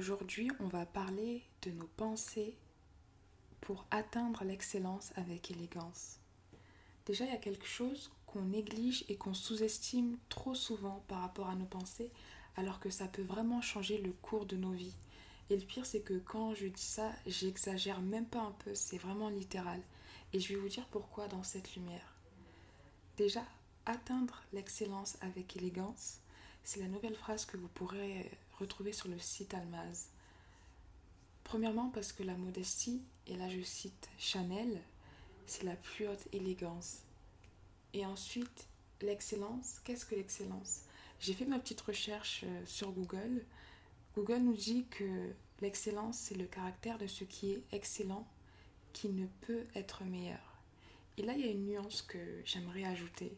aujourd'hui, on va parler de nos pensées pour atteindre l'excellence avec élégance. Déjà, il y a quelque chose qu'on néglige et qu'on sous-estime trop souvent par rapport à nos pensées, alors que ça peut vraiment changer le cours de nos vies. Et le pire, c'est que quand je dis ça, j'exagère même pas un peu, c'est vraiment littéral. Et je vais vous dire pourquoi dans cette lumière. Déjà, atteindre l'excellence avec élégance, c'est la nouvelle phrase que vous pourrez retrouver sur le site Almaz. Premièrement parce que la modestie, et là je cite Chanel, c'est la plus haute élégance. Et ensuite, l'excellence, qu'est-ce que l'excellence? J'ai fait ma petite recherche euh, sur Google. Google nous dit que l'excellence, c'est le caractère de ce qui est excellent, qui ne peut être meilleur. Et là, il y a une nuance que j'aimerais ajouter.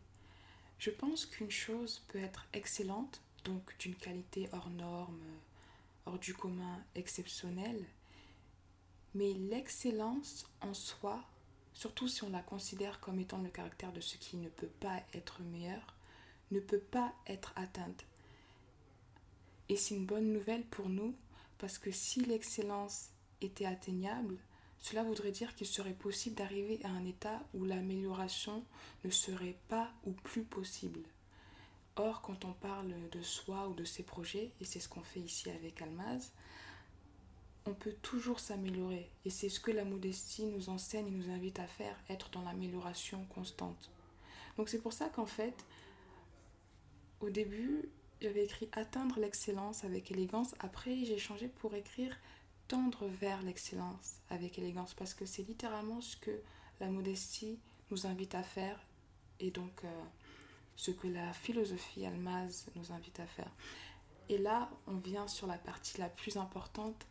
Je pense qu'une chose peut être excellente donc d'une qualité hors norme, hors du commun, exceptionnelle. Mais l'excellence en soi, surtout si on la considère comme étant le caractère de ce qui ne peut pas être meilleur, ne peut pas être atteinte. Et c'est une bonne nouvelle pour nous parce que si l'excellence était atteignable, cela voudrait dire qu'il serait possible d'arriver à un état où l'amélioration ne serait pas ou plus possible. Or, quand on parle de soi ou de ses projets, et c'est ce qu'on fait ici avec Almaz, on peut toujours s'améliorer. Et c'est ce que la modestie nous enseigne et nous invite à faire, être dans l'amélioration constante. Donc c'est pour ça qu'en fait, au début, j'avais écrit atteindre l'excellence avec élégance. Après, j'ai changé pour écrire tendre vers l'excellence avec élégance. Parce que c'est littéralement ce que la modestie nous invite à faire. Et donc... Euh, ce que la philosophie almaz nous invite à faire. Et là, on vient sur la partie la plus importante,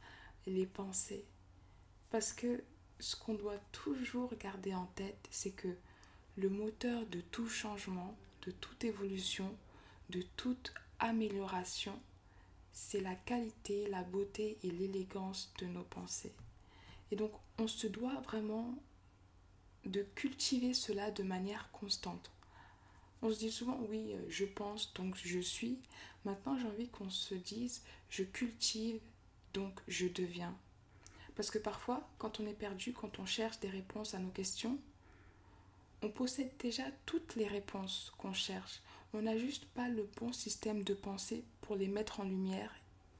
les pensées. Parce que ce qu'on doit toujours garder en tête, c'est que le moteur de tout changement, de toute évolution, de toute amélioration, c'est la qualité, la beauté et l'élégance de nos pensées. Et donc, on se doit vraiment de cultiver cela de manière constante. On se dit souvent oui, euh, je pense, donc je suis. Maintenant, j'ai envie qu'on se dise je cultive, donc je deviens. Parce que parfois, quand on est perdu, quand on cherche des réponses à nos questions, on possède déjà toutes les réponses qu'on cherche. On n'a juste pas le bon système de pensée les mettre en lumière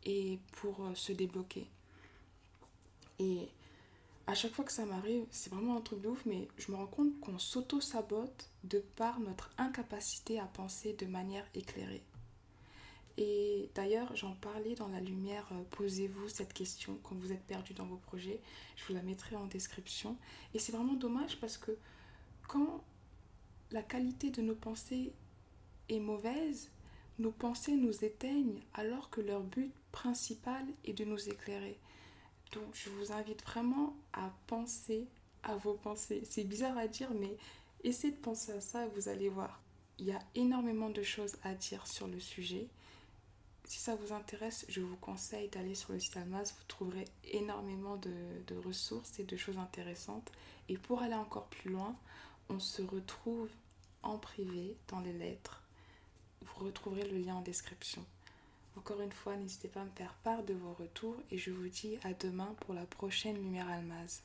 et pour euh, se débloquer. Et à chaque fois que ça m'arrive, c'est vraiment un truc de ouf, mais je me rends compte qu'on s'auto-sabote de par notre incapacité à penser de manière éclairée. Et d'ailleurs, j'en parlais dans la lumière, euh, posez-vous cette question quand vous êtes perdu dans vos projets. Je vous la mettrai en description. Et c'est vraiment dommage parce que quand la qualité de nos pensées est mauvaise, nos pensées nous éteignent alors que leur but principal est de nous éclairer. Donc je vous invite vraiment à penser à vos pensées. C'est bizarre à dire, mais essayez de penser à ça et vous allez voir. Il y a énormément de choses à dire sur le sujet. Si ça vous intéresse, je vous conseille d'aller sur le site Almas. Vous trouverez énormément de, de ressources et de choses intéressantes. Et pour aller encore plus loin, on se retrouve en privé dans les lettres. Vous retrouverez le lien en description. Encore une fois, n'hésitez pas à me faire part de vos retours et je vous dis à demain pour la prochaine Lumière Almaz.